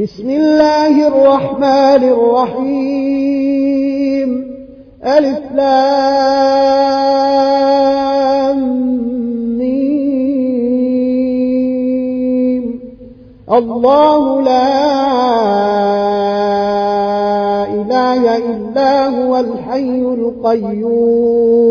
بسم الله الرحمن الرحيم. ألف لام الله لا إله إلا هو الحي القيوم.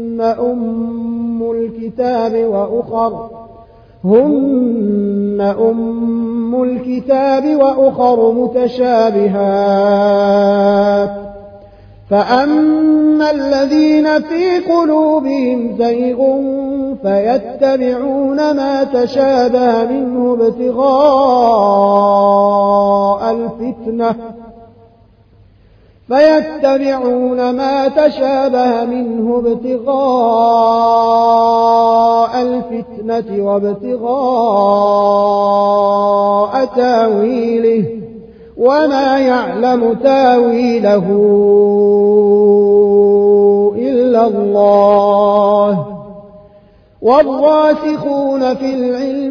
أم الكتاب وأخر هن أم الكتاب وأخر متشابهات فأما الذين في قلوبهم زيغ فيتبعون ما تشابه منه ابتغاء الفتنة فيتبعون ما تشابه منه ابتغاء الفتنة وابتغاء تاويله وما يعلم تاويله إلا الله. والراسخون في العلم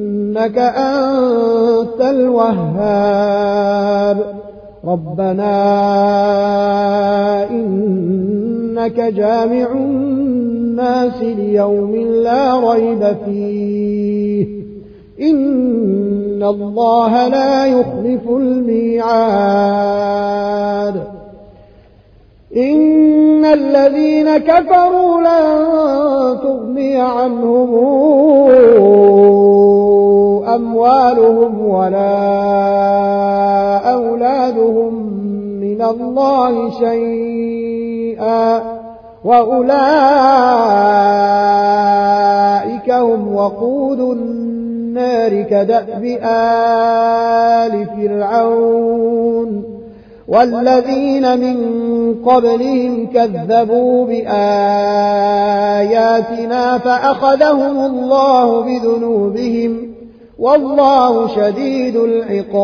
إنك أنت الوهاب. ربنا إنك جامع الناس ليوم لا ريب فيه. إن الله لا يخلف الميعاد. إن الذين كفروا لن تغني عنهم أموالهم ولا أولادهم من الله شيئا وأولئك هم وقود النار كدأب آل فرعون والذين من قبلهم كذبوا بآياتنا فأخذهم الله بذنوبهم والله شديد العقاب.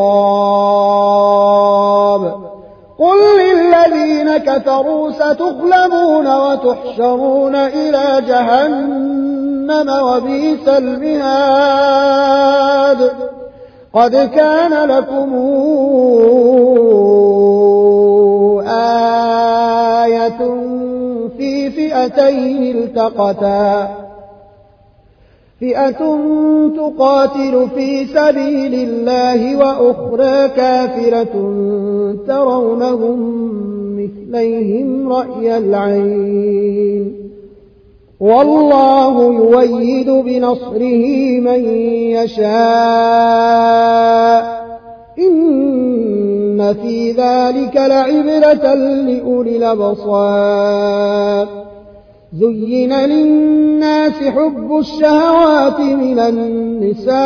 قل للذين كفروا ستغلبون وتحشرون إلى جهنم وبئس المهاد. قد كان لكم آية في فئتين التقتا. فئة تقاتل في سبيل الله وأخرى كافرة ترونهم مثليهم رأي العين. والله يويد بنصره من يشاء. إن في ذلك لعبرة لأولي الأبصار. زين للناس حب الشهوات من النساء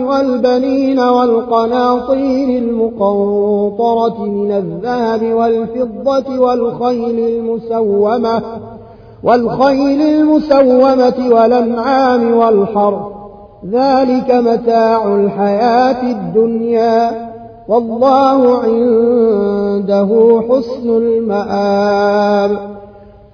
والبنين والقناطير المقنطرة من الذهب والفضة والخيل المسومة والخيل المسومة والأنعام والحرث. ذلك متاع الحياة الدنيا. والله عنده حسن المآب.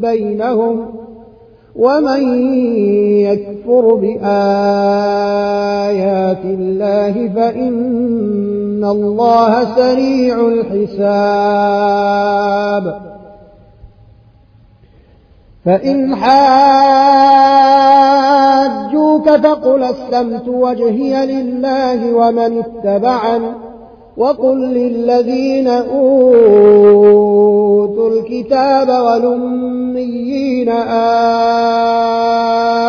بينهم ومن يكفر بآيات الله فإن الله سريع الحساب فإن حاجوك فقل اسلمت وجهي لله ومن اتبعني وقل للذين أوتوا الكتاب والأميين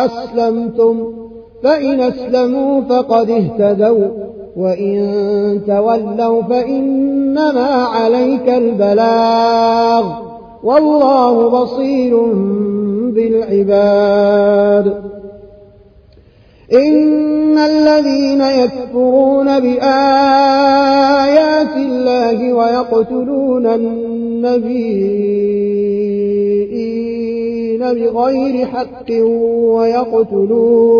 أسلمتم فإن أسلموا فقد اهتدوا وإن تولوا فإنما عليك البلاغ. والله بصير بالعباد. إن الذين يكفرون بآيات الله ويقتلون النبيين بغير حق ويقتلون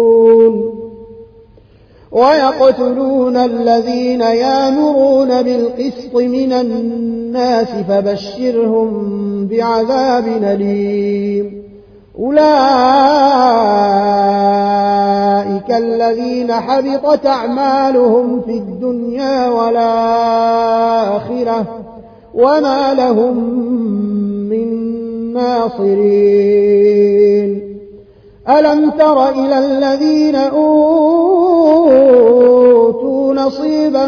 ويقتلون الذين يامرون بالقسط من الناس فبشرهم بعذاب أليم أولئك الذين حبطت أعمالهم في الدنيا والآخرة وما لهم من ناصرين. ألم تر إلى الذين أوتوا نصيبا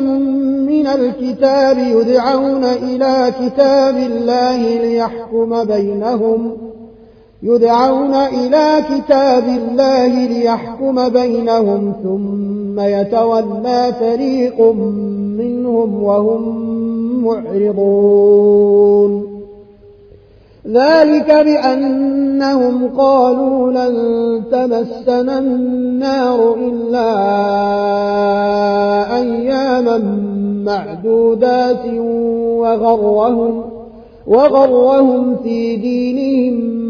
من الكتاب يدعون إلى كتاب الله ليحكم بينهم ۖ يدعون إلى كتاب الله ليحكم بينهم ثم يتولى فريق منهم وهم معرضون. ذلك بأنهم قالوا لن تمسنا النار إلا أياما معدودات وغرهم وغرهم في دينهم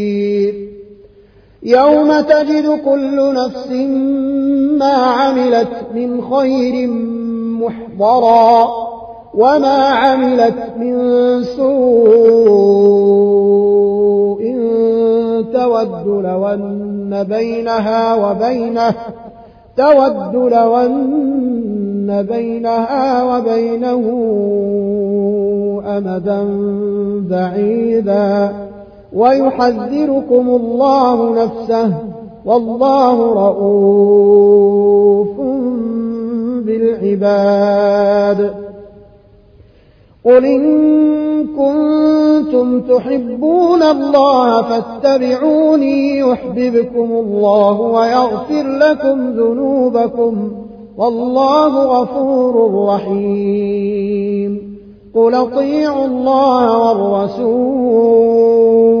يوم تجد كل نفس ما عملت من خير محضرا وما عملت من سوء تود لو أن بينها وبينه تود لو أن بينها وبينه أمدا بعيدا. ويحذركم الله نفسه والله رؤوف بالعباد. قل إن كنتم تحبون الله فاتبعوني يحببكم الله ويغفر لكم ذنوبكم والله غفور رحيم. قل أطيعوا الله والرسول.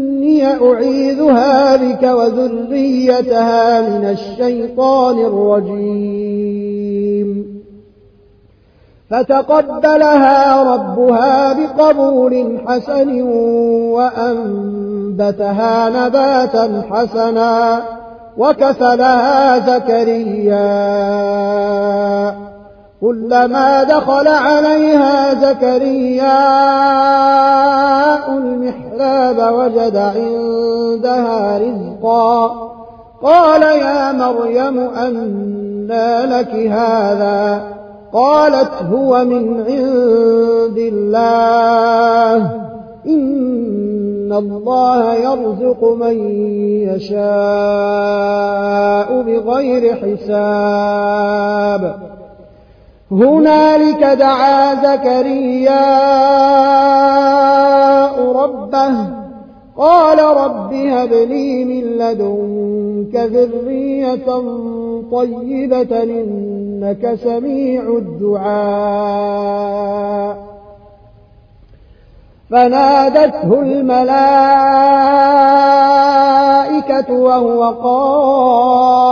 أعيذها بك وذريتها من الشيطان الرجيم. فتقبلها ربها بقبول حسن وأنبتها نباتا حسنا وكفلها زكريا. كلما دخل عليها زكريا المحراب وجد عندها رزقا. قال يا مريم أنى لك هذا؟ قالت هو من عند الله. إن الله يرزق من يشاء بغير حساب. هنالك دعا زكرياء ربه قال رب هب لي من لدنك ذرية طيبة إنك سميع الدعاء. فنادته الملائكة وهو قائم.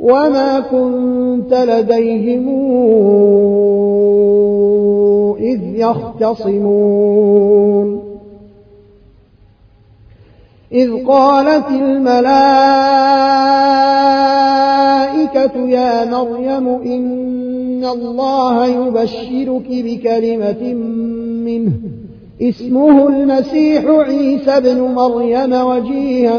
وما كنت لديهم إذ يختصمون إذ قالت الملائكة يا مريم إن الله يبشرك بكلمة منه اسمه المسيح عيسى بن مريم وجيها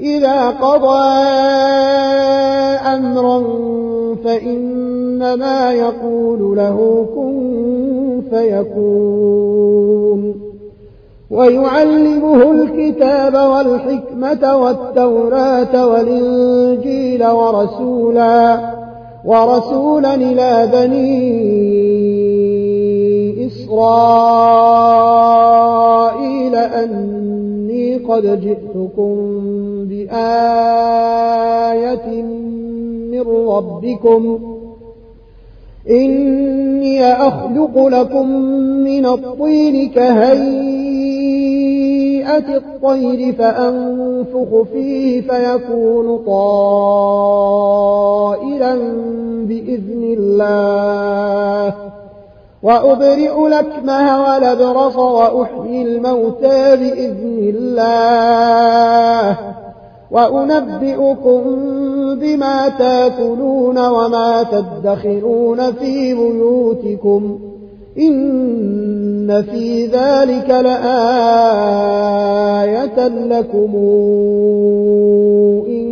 إذا قضى أمرا فإنما يقول له كن فيكون. ويعلمه الكتاب والحكمة والتوراة والإنجيل ورسولا ورسولا إلى بني إسرائيل أني قد جئتكم بآية من ربكم إني أخلق لكم من الطين كهيئة الطير فأنفخ فيه فيكون طائرا بإذن الله وأبرئ لكمه ولبرص وأحيي الموتى بإذن الله. وأنبئكم بما تاكلون وما تدخرون في بيوتكم. إن في ذلك لآية لكم إن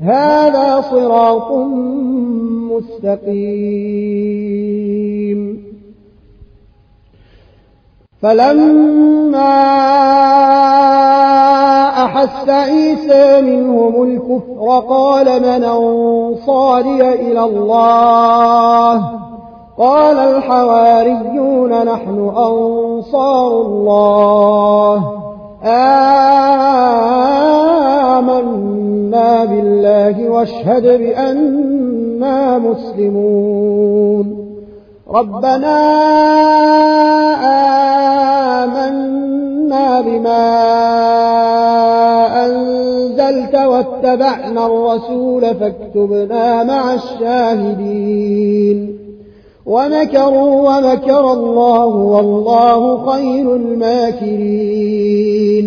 هذا صراط مستقيم. فلما أحس عيسى منهم الكفر قال من أنصاري إلى الله؟ قال الحواريون نحن أنصار الله. بالله واشهد بأننا مسلمون. ربنا آمنا بما أنزلت واتبعنا الرسول فاكتبنا مع الشاهدين. ومكروا ومكر الله والله خير الماكرين.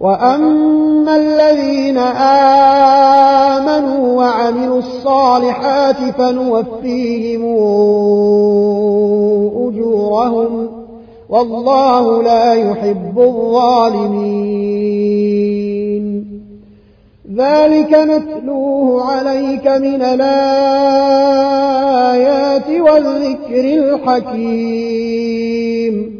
وأما الذين آمنوا وعملوا الصالحات فنوفيهم أجورهم والله لا يحب الظالمين. ذلك نتلوه عليك من الآيات والذكر الحكيم.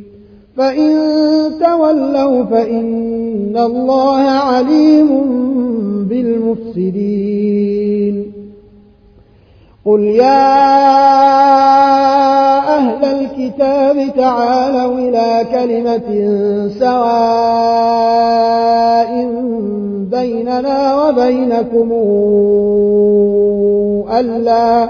فإن تولوا فإن الله عليم بالمفسدين. قل يا أهل الكتاب تعالوا إلى كلمة سواء بيننا وبينكم ألا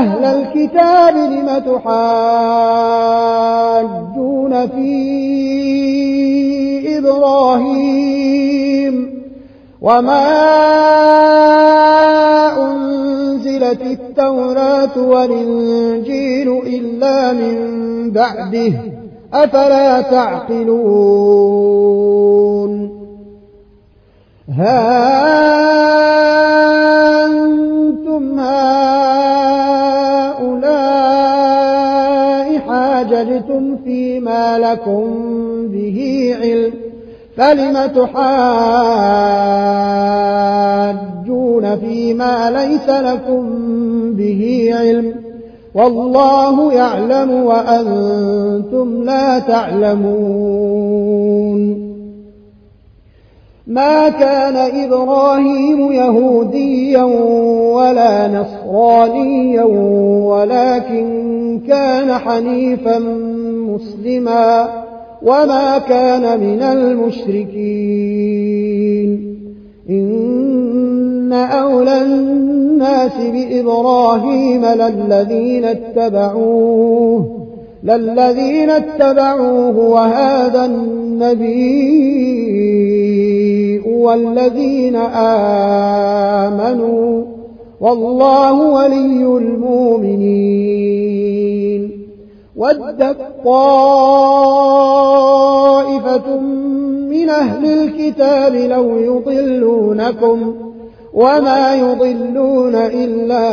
أهل الكتاب لم تحاجون في إبراهيم وما أنزلت التوراة والإنجيل إلا من بعده أفلا تعقلون؟ ها فيما لكم به علم فلم تحاجون فيما ليس لكم به علم والله يعلم وأنتم لا تعلمون ما كان إبراهيم يهوديا ولا نصرانيا ولكن كان حنيفا مسلما وما كان من المشركين. إن أولى الناس بإبراهيم للذين اتبعوه. للذين اتبعوه وهذا النبي والذين آمنوا والله ولي المؤمنين ودت طائفة من أهل الكتاب لو يضلونكم وما يضلون إلا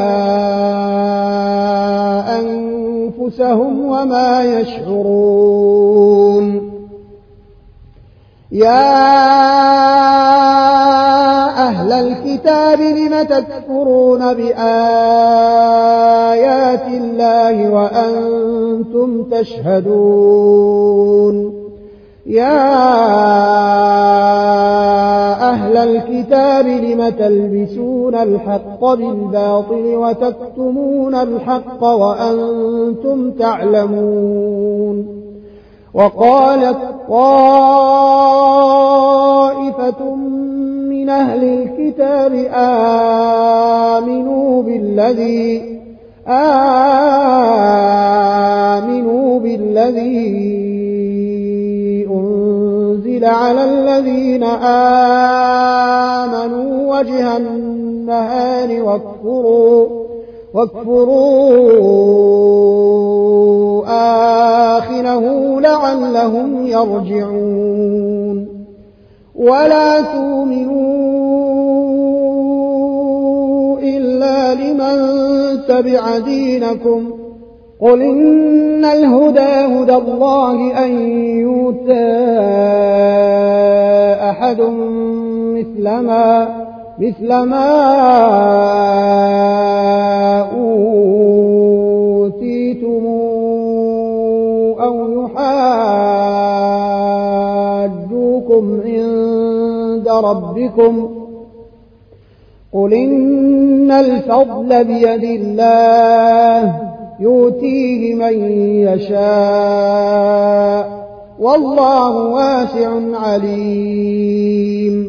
أنفسهم وما يشعرون يا أهل الكتاب لم تكفرون بآيات الله وأنتم تشهدون يا أهل الكتاب لم تلبسون الحق بالباطل وتكتمون الحق وأنتم تعلمون وقالت طائفة من أهل الكتاب آمنوا بالذي آمنوا بالذي على الذين آمنوا وجه النهار واكفروا واكفروا آخره لعلهم يرجعون. ولا تؤمنوا إلا لمن تبع دينكم. قل إن الهدى هدى الله أن يؤتى أحد مثل ما مثل ما أوتيتم أو يحاجوكم عند ربكم قل إن الفضل بيد الله يؤتيه من يشاء. والله واسع عليم.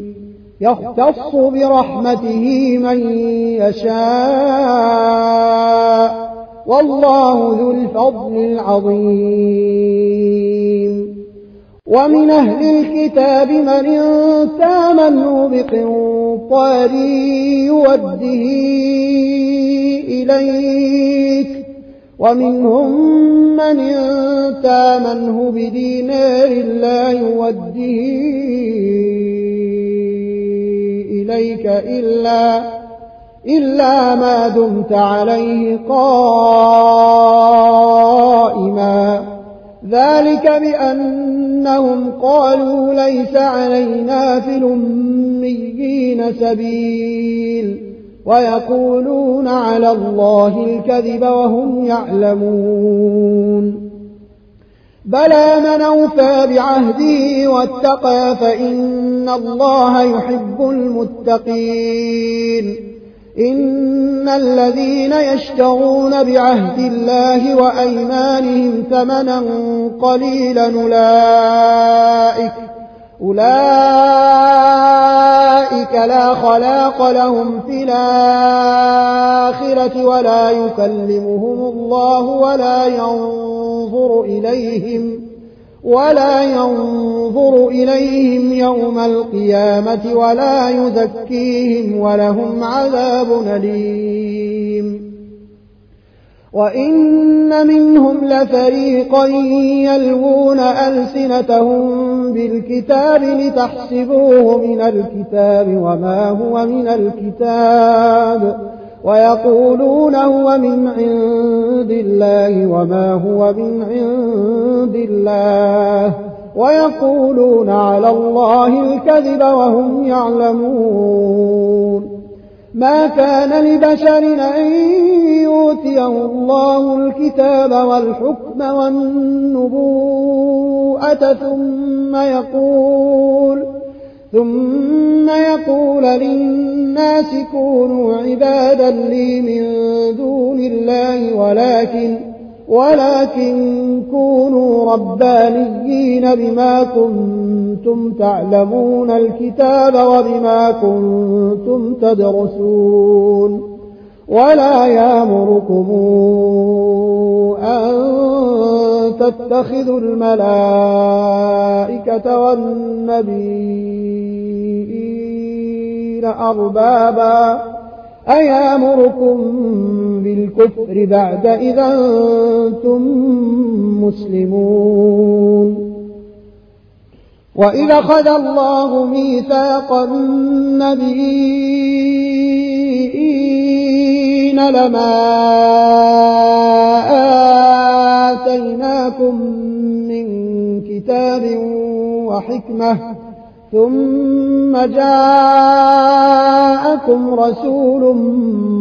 يختص برحمته من يشاء. والله ذو الفضل العظيم. ومن أهل الكتاب من تامنه بقنطار يوده إليك. ومنهم من تامنه بدينار لا يوده إليك إلا إلا ما دمت عليه قائما. ذلك بأنهم قالوا ليس علينا في الأميين سبيل. ويقولون على الله الكذب وهم يعلمون. بلى من أوفى بعهده واتقى فإن الله يحب المتقين. إن الذين يشترون بعهد الله وأيمانهم ثمنا قليلا أولئك أولئك لا خلاق لهم في الآخرة ولا يكلمهم الله ولا ينظر إليهم ولا ينظر إليهم يوم القيامة ولا يزكيهم ولهم عذاب أليم. وإن منهم لفريقا يلوون ألسنتهم بالكتاب لتحسبوه من الكتاب وما هو من الكتاب ويقولون هو من عند الله وما هو من عند الله ويقولون على الله الكذب وهم يعلمون ما كان لبشر أن يؤتيه الله الكتاب والحكم والنبوءة ثم يقول ثم يقول للناس كونوا عبادا لي من دون الله ولكن ولكن كونوا ربانيين بما كنتم تعلمون الكتاب وبما كنتم تدرسون ولا يامركم أن تتخذوا الملائكة والنبيين أربابا أيامركم بالكفر بعد إذا أنتم مسلمون؟ وإذا خذ الله ميثاق النبيين لما آتيناكم من كتاب وحكمة ثم جاءكم رسول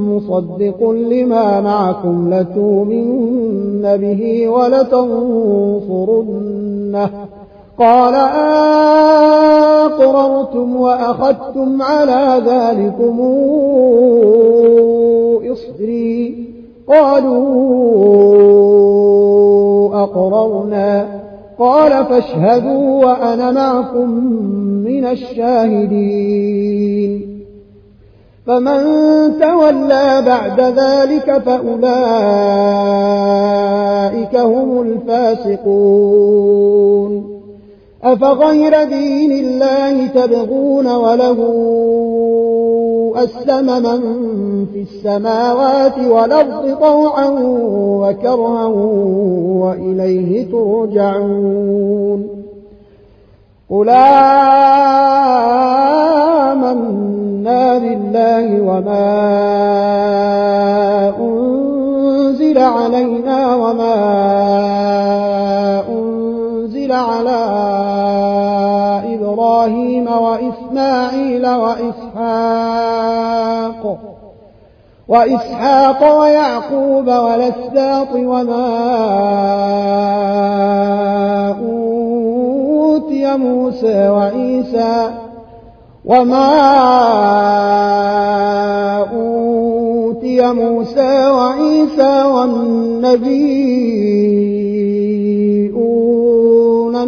مصدق لما معكم لتؤمنن به ولتنصرنه. قال أقررتم وأخذتم على ذلكم إصري. قالوا أقررنا قال فاشهدوا وأنا معكم من الشاهدين. فمن تولى بعد ذلك فأولئك هم الفاسقون. أفغير دين الله تبغون وله أسلم من في السماوات والأرض طوعا وكرها وإليه ترجعون. قل آمنا بالله وما أنزل علينا وما أنزل على إبراهيم وإسماعيل وإسحاق. وإسحاق ويعقوب والأسباط وما أوتي موسى وعيسى وما أوتي موسى وعيسى والنبيون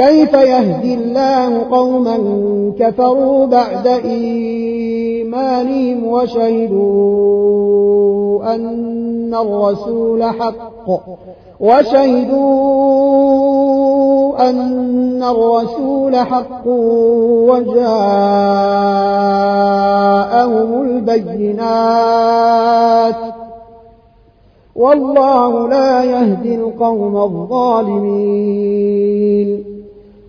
كيف يهدي الله قوما كفروا بعد إيمانهم وشهدوا أن الرسول حق؟ وشهدوا أن الرسول حق وجاءهم البينات. والله لا يهدي القوم الظالمين.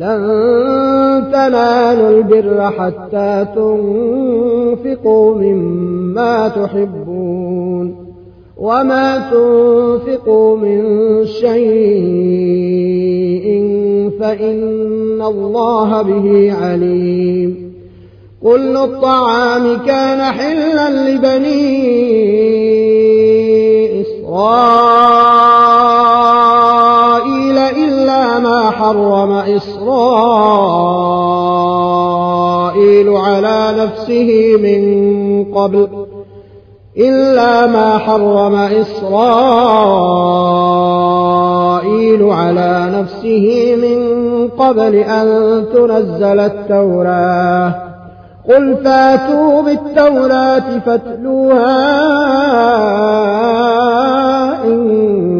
لن تنالوا البر حتى تنفقوا مما تحبون وما تنفقوا من شيء فإن الله به عليم كل الطعام كان حلا لبني إسرائيل إلا ما حرم إسرائيل على نفسه من قبل إلا ما حرم إسرائيل على نفسه من قبل أن تنزل التوراة. قل فاتوا بالتوراة فاتلوها إن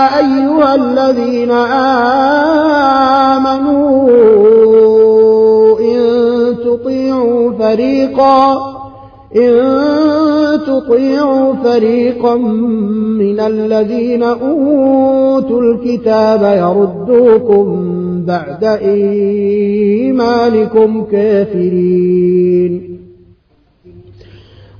أيها الذين آمنوا إن تطيعوا فريقا إن تطيعوا فريقا من الذين أوتوا الكتاب يردوكم بعد إيمانكم كافرين.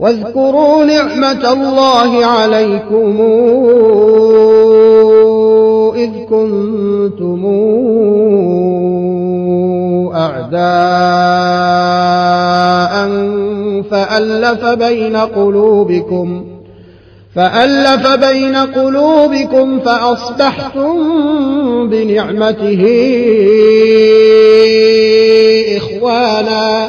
واذكروا نعمة الله عليكم إذ كنتم شهداء فألف بين قلوبكم فألف بين قلوبكم فأصبحتم بنعمته إخوانا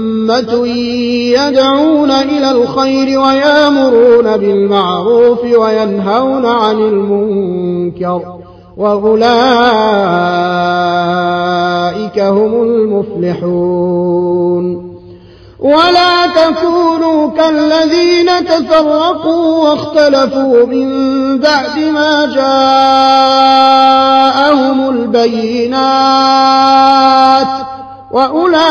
يدعون إلى الخير ويامرون بالمعروف وينهون عن المنكر وأولئك هم المفلحون. ولا تكونوا كالذين تفرقوا واختلفوا من بعد ما جاءهم البينات وأولئك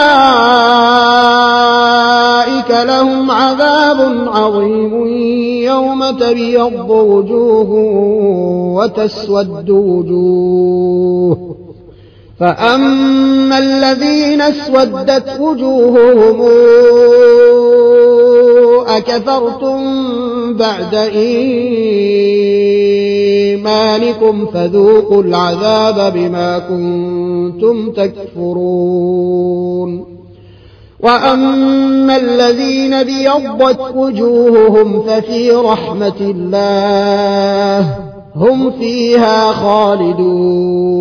لهم عذاب عظيم يوم تبيض وجوه وتسود وجوه. فأما الذين اسودت وجوههم أكفرتم بعد إيمانكم فذوقوا العذاب بما كنتم تكفرون. وأما الذين بيضت وجوههم ففي رحمة الله هم فيها خالدون.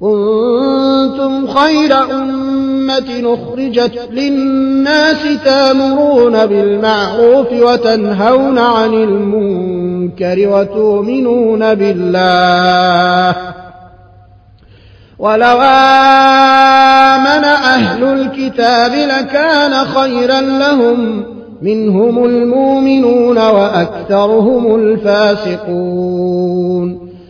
كنتم خير أمة أخرجت للناس تامرون بالمعروف وتنهون عن المنكر وتؤمنون بالله. ولو آمن أهل الكتاب لكان خيرا لهم منهم المؤمنون وأكثرهم الفاسقون.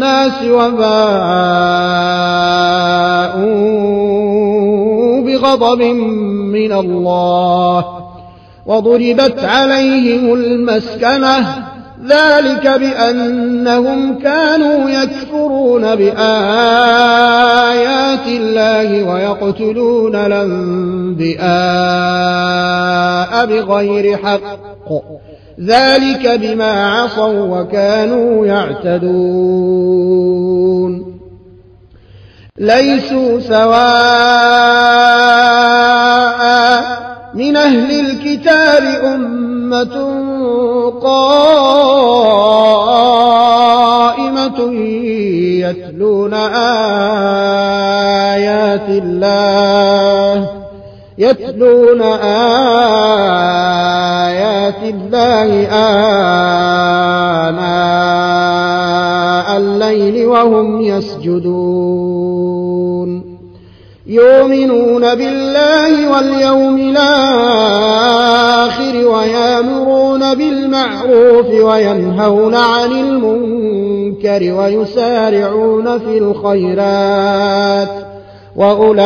الناس وباءوا بغضب من الله وضربت عليهم المسكنة ذلك بأنهم كانوا يكفرون بآيات الله ويقتلون الأنبياء بغير حق. ذلك بما عصوا وكانوا يعتدون. ليسوا سواء من أهل الكتاب أمة قائمة يتلون آيات الله يتلون آيات الله آناء الليل وهم يسجدون. يؤمنون بالله واليوم الآخر ويامرون بالمعروف وينهون عن المنكر ويسارعون في الخيرات. وأولئك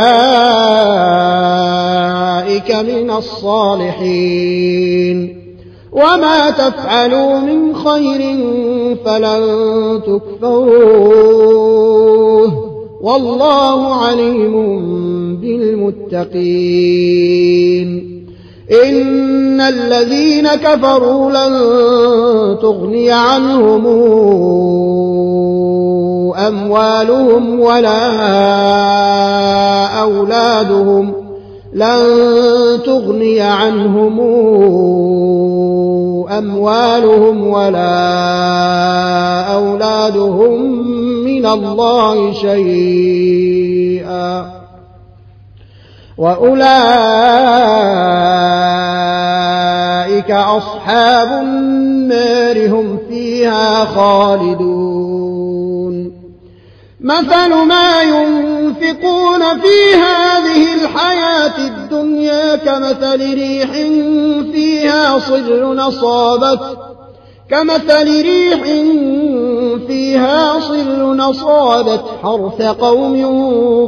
من الصالحين. وما تفعلوا من خير فلن تكفروه. والله عليم بالمتقين. إن الذين كفروا لن تغني عنهم أموالهم ولا أولادهم لن تغني عنهم أموالهم ولا أولادهم من الله شيئا. وأولئك أصحاب النار هم فيها خالدون. مثل ما ينفقون في هذه الحياة الدنيا كمثل ريح فيها صر نصابت كمثل ريح فيها صر نصابت حرث قوم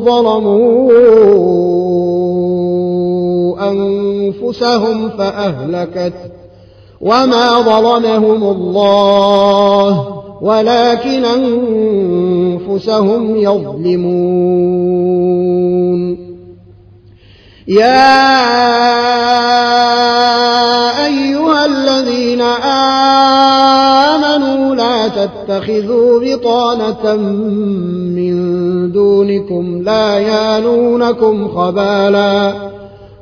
ظلموا أنفسهم فأهلكت. وما ظلمهم الله ولكن أنفسهم يظلمون. يا أيها الذين آمنوا لا تتخذوا بطانة من دونكم لا يالونكم خبالا.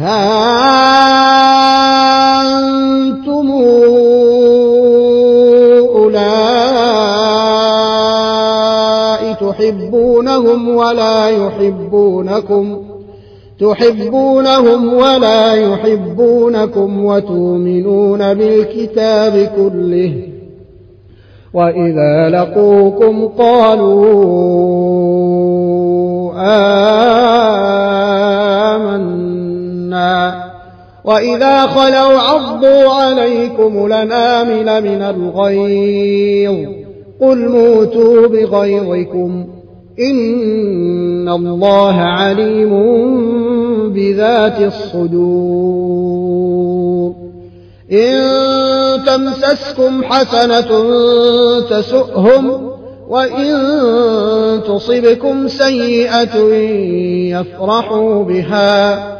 ها أنتم أولئك تحبونهم ولا يحبونكم تحبونهم ولا يحبونكم وتؤمنون بالكتاب كله. وإذا لقوكم قالوا آمنا وإذا خلوا عضوا عليكم لنامل من الغيظ. قل موتوا بغيظكم. إن الله عليم بذات الصدور. إن تمسسكم حسنة تسؤهم وإن تصبكم سيئة يفرحوا بها.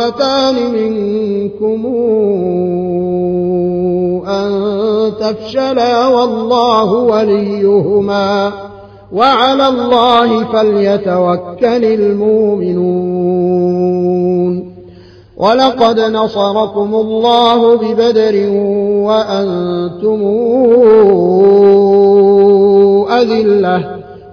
طائفتان منكم أن تفشلا والله وليهما وعلى الله فليتوكل المؤمنون ولقد نصركم الله ببدر وأنتم أذلة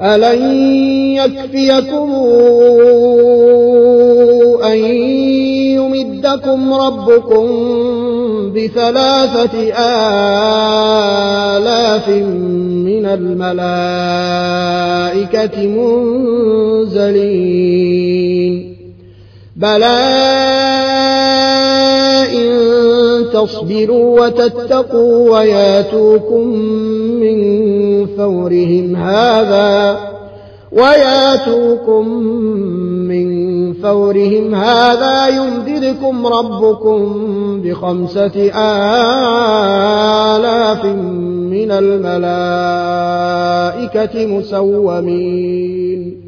ألن يكفيكم أن يمدكم ربكم بثلاثة آلاف من الملائكة منزلين بلى تصبروا وتتقوا وياتوكم من فورهم هذا وياتوكم من فورهم هذا يمددكم ربكم بخمسة آلاف من الملائكة مسومين.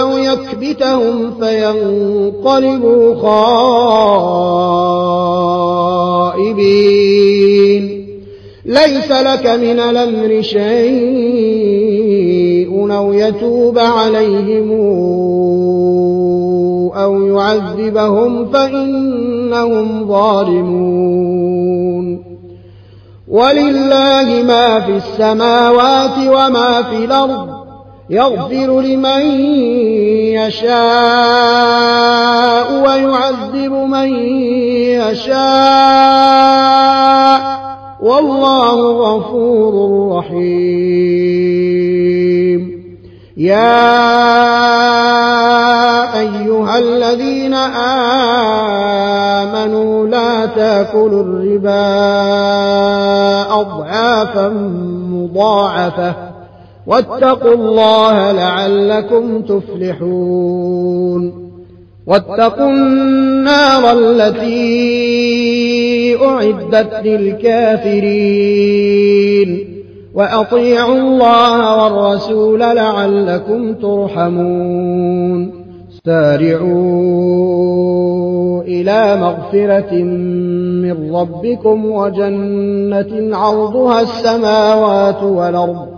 أو يكبتهم فينقلبوا خائبين. ليس لك من الأمر شيء أو يتوب عليهم أو يعذبهم فإنهم ظالمون. ولله ما في السماوات وما في الأرض. يغفر لمن يشاء ويعذب من يشاء. والله غفور رحيم. يا أيها الذين آمنوا لا تأكلوا الربا أضعافا مضاعفة. واتقوا الله لعلكم تفلحون. واتقوا النار التي أعدت للكافرين. وأطيعوا الله والرسول لعلكم ترحمون. سارعوا إلى مغفرة من ربكم وجنة عرضها السماوات والأرض.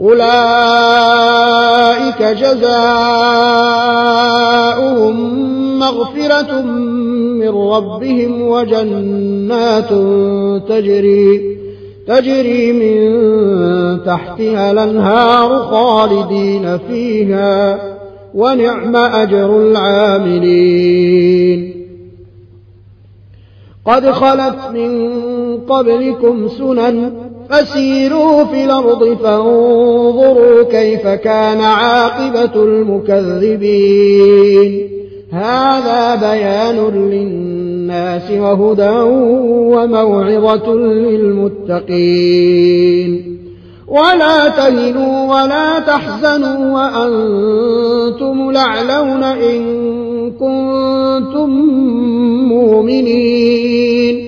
أولئك جزاؤهم مغفرة من ربهم وجنات تجري تجري من تحتها الأنهار خالدين فيها ونعم أجر العاملين. قد خلت من قبلكم سنن فسيروا في الأرض فانظروا كيف كان عاقبة المكذبين. هذا بيان للناس وهدى وموعظة للمتقين. ولا تهنوا ولا تحزنوا وأنتم لعلون إن كنتم مؤمنين.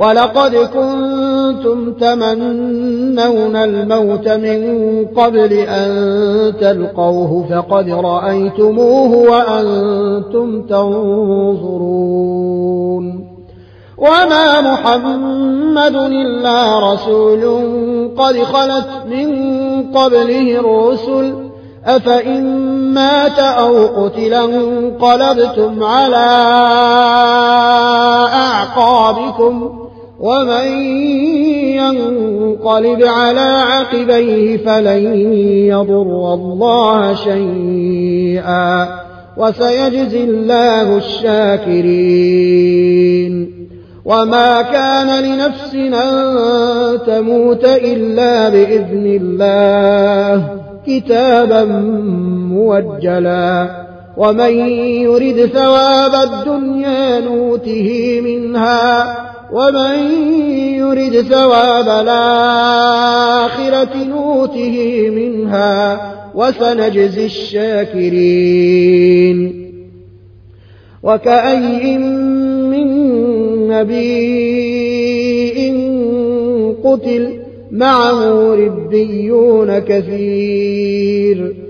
ولقد كنتم تمنون الموت من قبل أن تلقوه فقد رأيتموه وأنتم تنظرون وما محمد إلا رسول قد خلت من قبله الرسل أفإن مات أو قتل انقلبتم على أعقابكم ومن ينقلب على عقبيه فلن يضر الله شيئا وسيجزي الله الشاكرين وما كان لنفس أن تموت إلا بإذن الله كتابا موجلا ومن يرد ثواب الدنيا نوته منها ومن يرد ثواب الآخرة نوته منها وسنجزي الشاكرين. وكأي من نبي قتل معه ربيون كثير.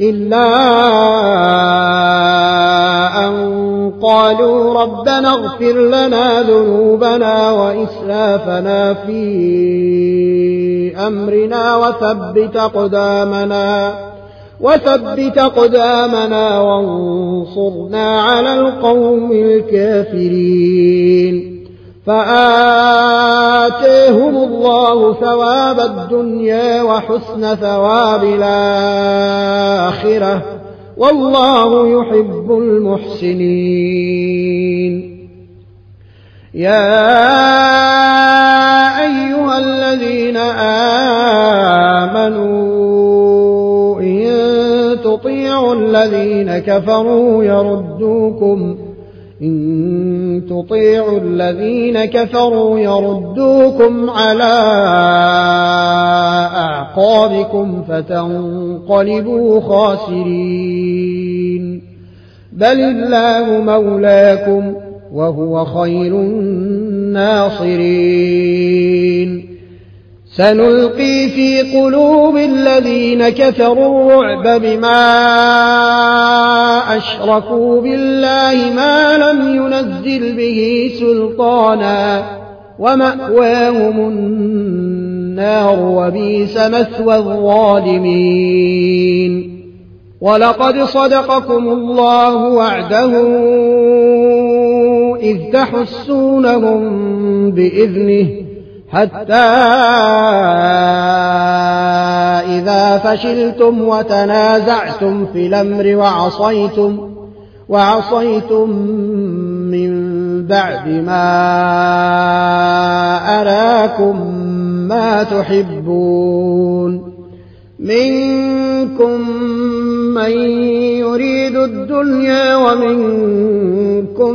إلا أن قالوا ربنا اغفر لنا ذنوبنا وإسرافنا في أمرنا وثبت أقدامنا وثبت أقدامنا وانصرنا على القوم الكافرين فآتيهم الله ثواب الدنيا وحسن ثواب الآخرة والله يحب المحسنين. يا أيها الذين آمنوا إن تطيعوا الذين كفروا يردوكم إن تطيعوا الذين كفروا يردوكم على أعقابكم فتنقلبوا خاسرين. بل الله مولاكم وهو خير الناصرين. سنلقي في قلوب الذين كفروا الرعب بما أشركوا بالله ما لم ينزل به سلطانا ومأواهم النار وبيس مثوى الظالمين. ولقد صدقكم الله وعده إذ تحسونهم بإذنه حتى إذا فشلتم وتنازعتم في الأمر وعصيتم وعصيتم من بعد ما أراكم ما تحبون منكم من يريد الدنيا ومنكم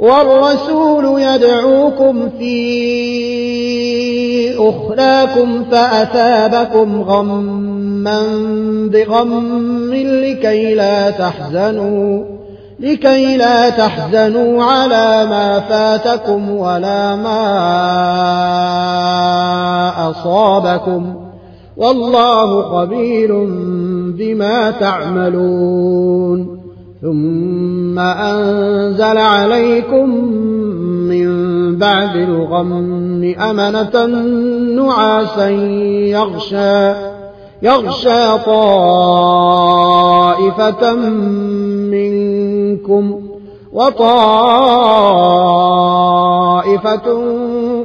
والرسول يدعوكم في أخراكم فأثابكم غما بغم لكي لا تحزنوا لكي لا تحزنوا على ما فاتكم ولا ما أصابكم. والله خبير بما تعملون. ثم أنزل عليكم من بعد الغم أمنة نعاسا يغشى يغشى طائفة منكم وطائفة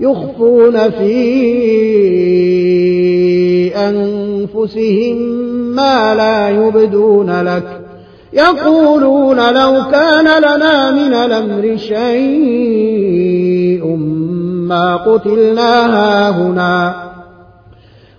يخفون في أنفسهم ما لا يبدون لك. يقولون لو كان لنا من الأمر شيء ما قتلنا هاهنا.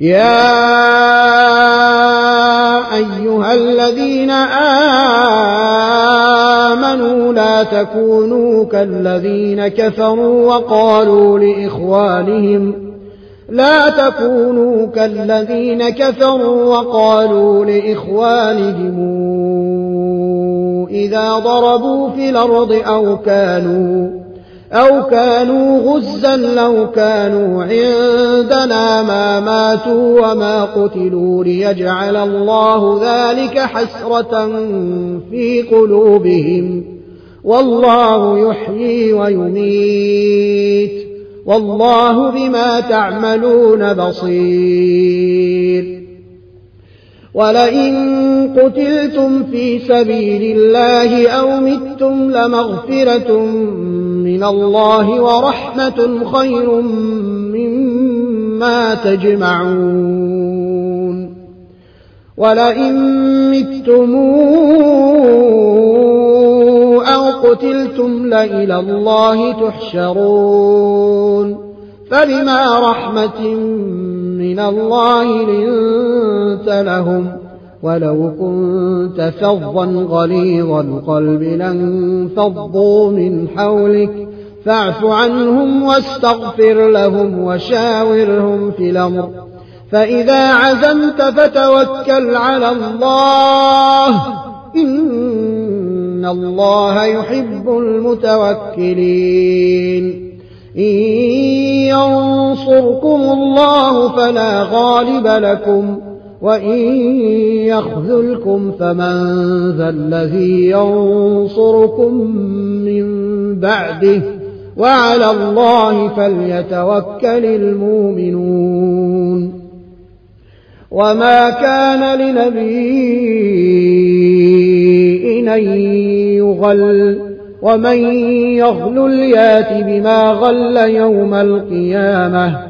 يا أيها الذين آمنوا لا تكونوا كالذين كفروا وقالوا لإخوانهم لا تكونوا كالذين كفروا وقالوا لإخوانهم إذا ضربوا في الأرض أو كانوا أو كانوا غزا لو كانوا عندنا ما ماتوا وما قتلوا ليجعل الله ذلك حسرة في قلوبهم. والله يحيي ويميت. والله بما تعملون بصير. ولئن قتلتم في سبيل الله أو متم لمغفرة من الله ورحمة خير مما تجمعون. ولئن متم أو قتلتم لإلى الله تحشرون. فبما رحمة من الله لنت لهم ولو كنت فظا غليظ القلب لانفضوا من حولك فاعف عنهم واستغفر لهم وشاورهم في الأمر فإذا عزمت فتوكل على الله إن الله يحب المتوكلين إن ينصركم الله فلا غالب لكم وإن يخذلكم فمن ذا الذي ينصركم من بعده وعلى الله فليتوكل المؤمنون وما كان لنبي أن يغل ومن يغل يات بما غل يوم القيامة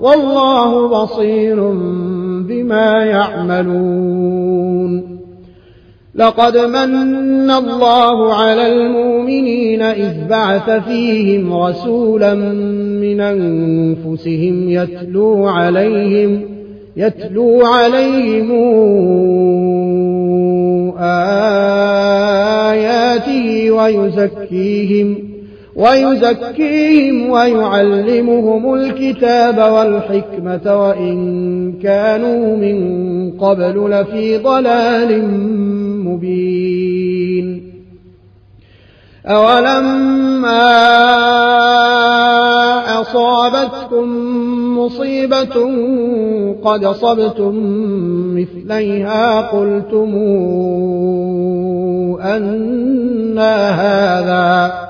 والله بصير بما يعملون. لقد من الله على المؤمنين إذ بعث فيهم رسولا من أنفسهم يتلو عليهم يتلو عليهم آياته ويزكيهم ويزكيهم ويعلمهم الكتاب والحكمة وإن كانوا من قبل لفي ضلال مبين. أولما أصابتكم مصيبة قد صبتم مثليها قلتم أنا هذا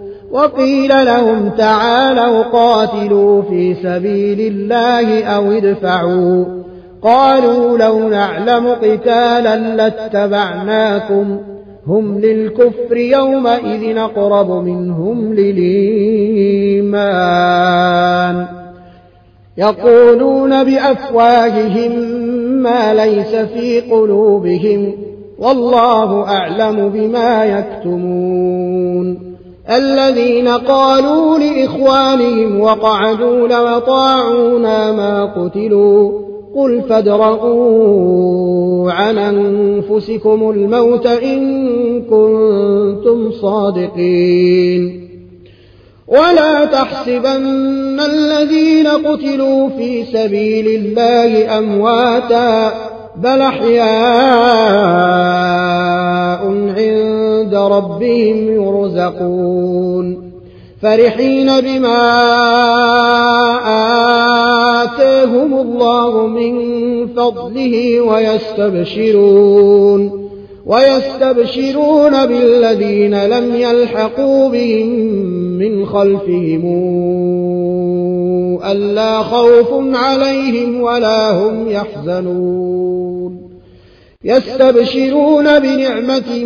وقيل لهم تعالوا قاتلوا في سبيل الله أو ادفعوا. قالوا لو نعلم قتالا لاتبعناكم. هم للكفر يومئذ أقرب منهم للإيمان. يقولون بأفواههم ما ليس في قلوبهم. والله أعلم بما يكتمون. الذين قالوا لإخوانهم وقعدوا لو طاعونا ما قتلوا قل فادرءوا عن أنفسكم الموت إن كنتم صادقين. ولا تحسبن الذين قتلوا في سبيل الله أمواتا بل أحياء عند ربهم يرزقون فرحين بما آتاهم الله من فضله ويستبشرون ويستبشرون بالذين لم يلحقوا بهم من خلفهم ألا خوف عليهم ولا هم يحزنون يستبشرون بنعمة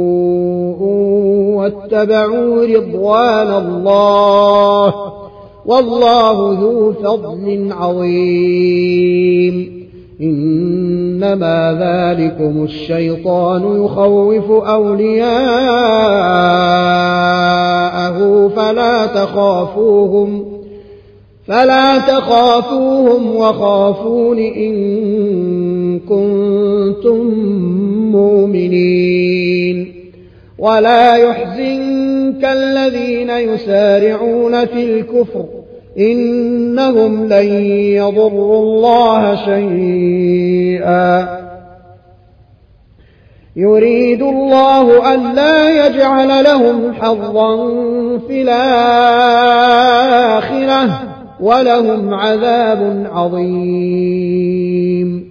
واتبعوا رضوان الله والله ذو فضل عظيم. إنما ذلكم الشيطان يخوف أولياءه فلا تخافوهم فلا تخافوهم وخافون إن كنتم مؤمنين. ولا يحزنك الذين يسارعون في الكفر إنهم لن يضروا الله شيئا. يريد الله أن لا يجعل لهم حظا في الآخرة ولهم عذاب عظيم.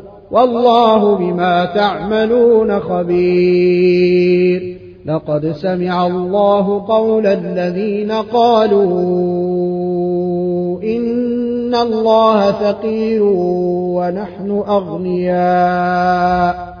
والله بما تعملون خبير. لقد سمع الله قول الذين قالوا إن الله فقير ونحن أغنياء.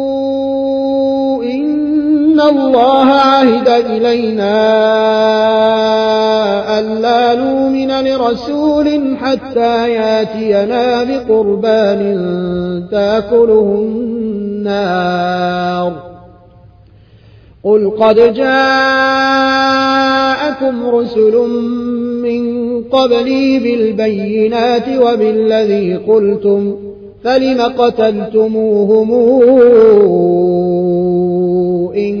الله عهد إلينا ألا نؤمن لرسول حتى ياتينا بقربان تاكله النار. قل قد جاءكم رسل من قبلي بالبينات وبالذي قلتم فلم قتلتموهم إن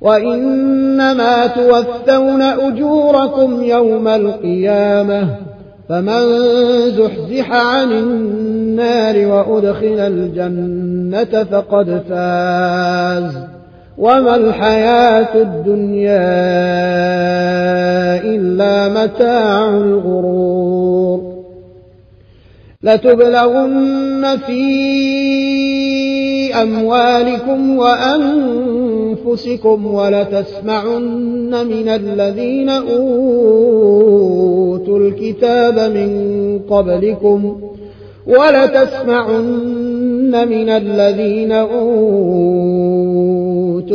وإنما توفون أجوركم يوم القيامة فمن زحزح عن النار وأدخل الجنة فقد فاز وما الحياة الدنيا إلا متاع الغرور لتبلغن في أموالكم وأنفسكم ولتسمعن من الذين أوتوا الكتاب من قبلكم ولتسمعن من الذين أوتوا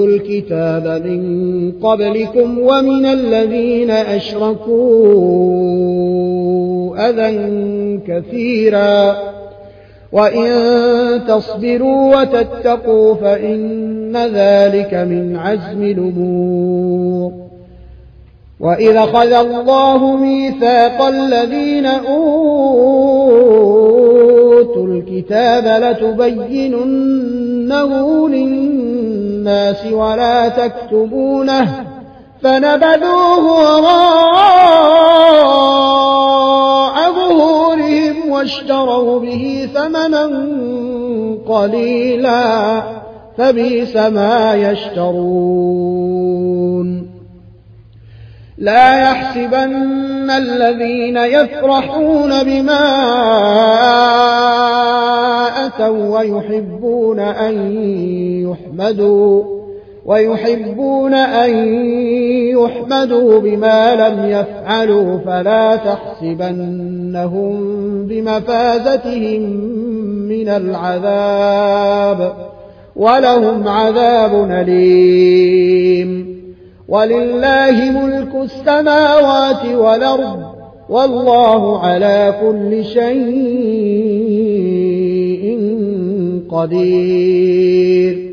الكتاب من قبلكم ومن الذين أشركوا أذى كثيرا وإن تصبروا وتتقوا فإن ذلك من عزم الأمور وإذا خذ الله ميثاق الذين أوتوا الكتاب لتبيننه للناس ولا تكتبونه فنبذوه وراء ظهورهم واشتروا به ثمنا قليلا فبئس ما يشترون. لا يحسبن الذين يفرحون بما أتوا ويحبون أن يحمدوا. ويحبون أن يحمدوا بما لم يفعلوا فلا تحسبنهم بمفازتهم من العذاب ولهم عذاب أليم. ولله ملك السماوات والأرض والله على كل شيء قدير.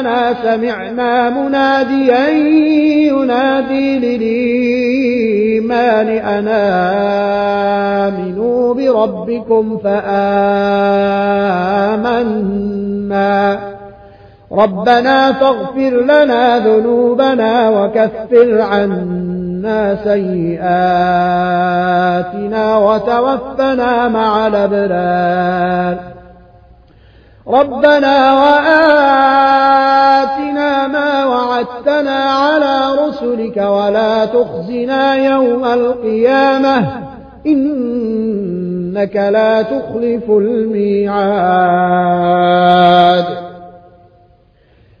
إننا سمعنا مناديا ينادي للإيمان أن آمنوا بربكم فآمنا. ربنا فاغفر لنا ذنوبنا وكفر عنا سيئاتنا وتوفنا مع الأبرار. ربنا وآتنا ما وعدتنا على رسلك ولا تخزنا يوم القيامة إنك لا تخلف الميعاد.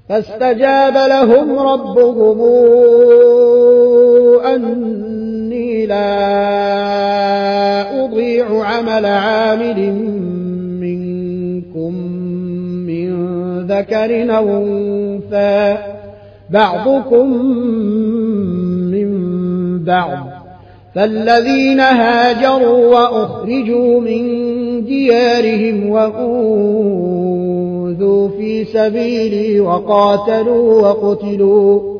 فاستجاب لهم ربهم أني لا أضيع عمل عامل ذكر أو أنثى بعضكم من بعض. فالذين هاجروا وأخرجوا من ديارهم وأوذوا في سبيلي وقاتلوا وقتلوا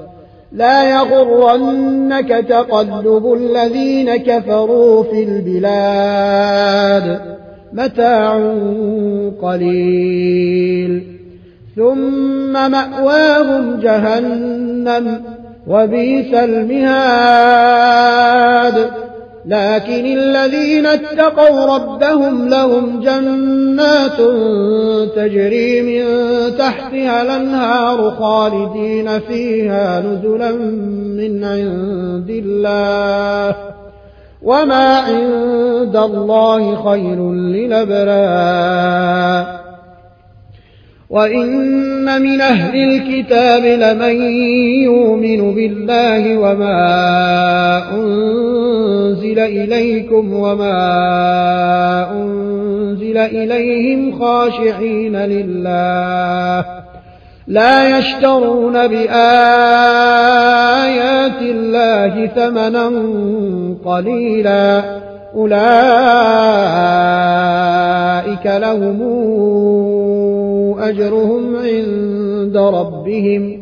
لا يغرنك تقلب الذين كفروا في البلاد متاع قليل. ثم مأواهم جهنم وبئس المهاد. لكن الذين اتقوا ربهم لهم جنات تجري من تحتها الأنهار خالدين فيها نزلا من عند الله وما عند الله خير للأبرار وإن من أهل الكتاب لمن يؤمن بالله وما أنزل إليكم وما أنزل إليهم خاشعين لله لا يشترون بآيات الله ثمنا قليلا أولئك لهم أجرهم عند ربهم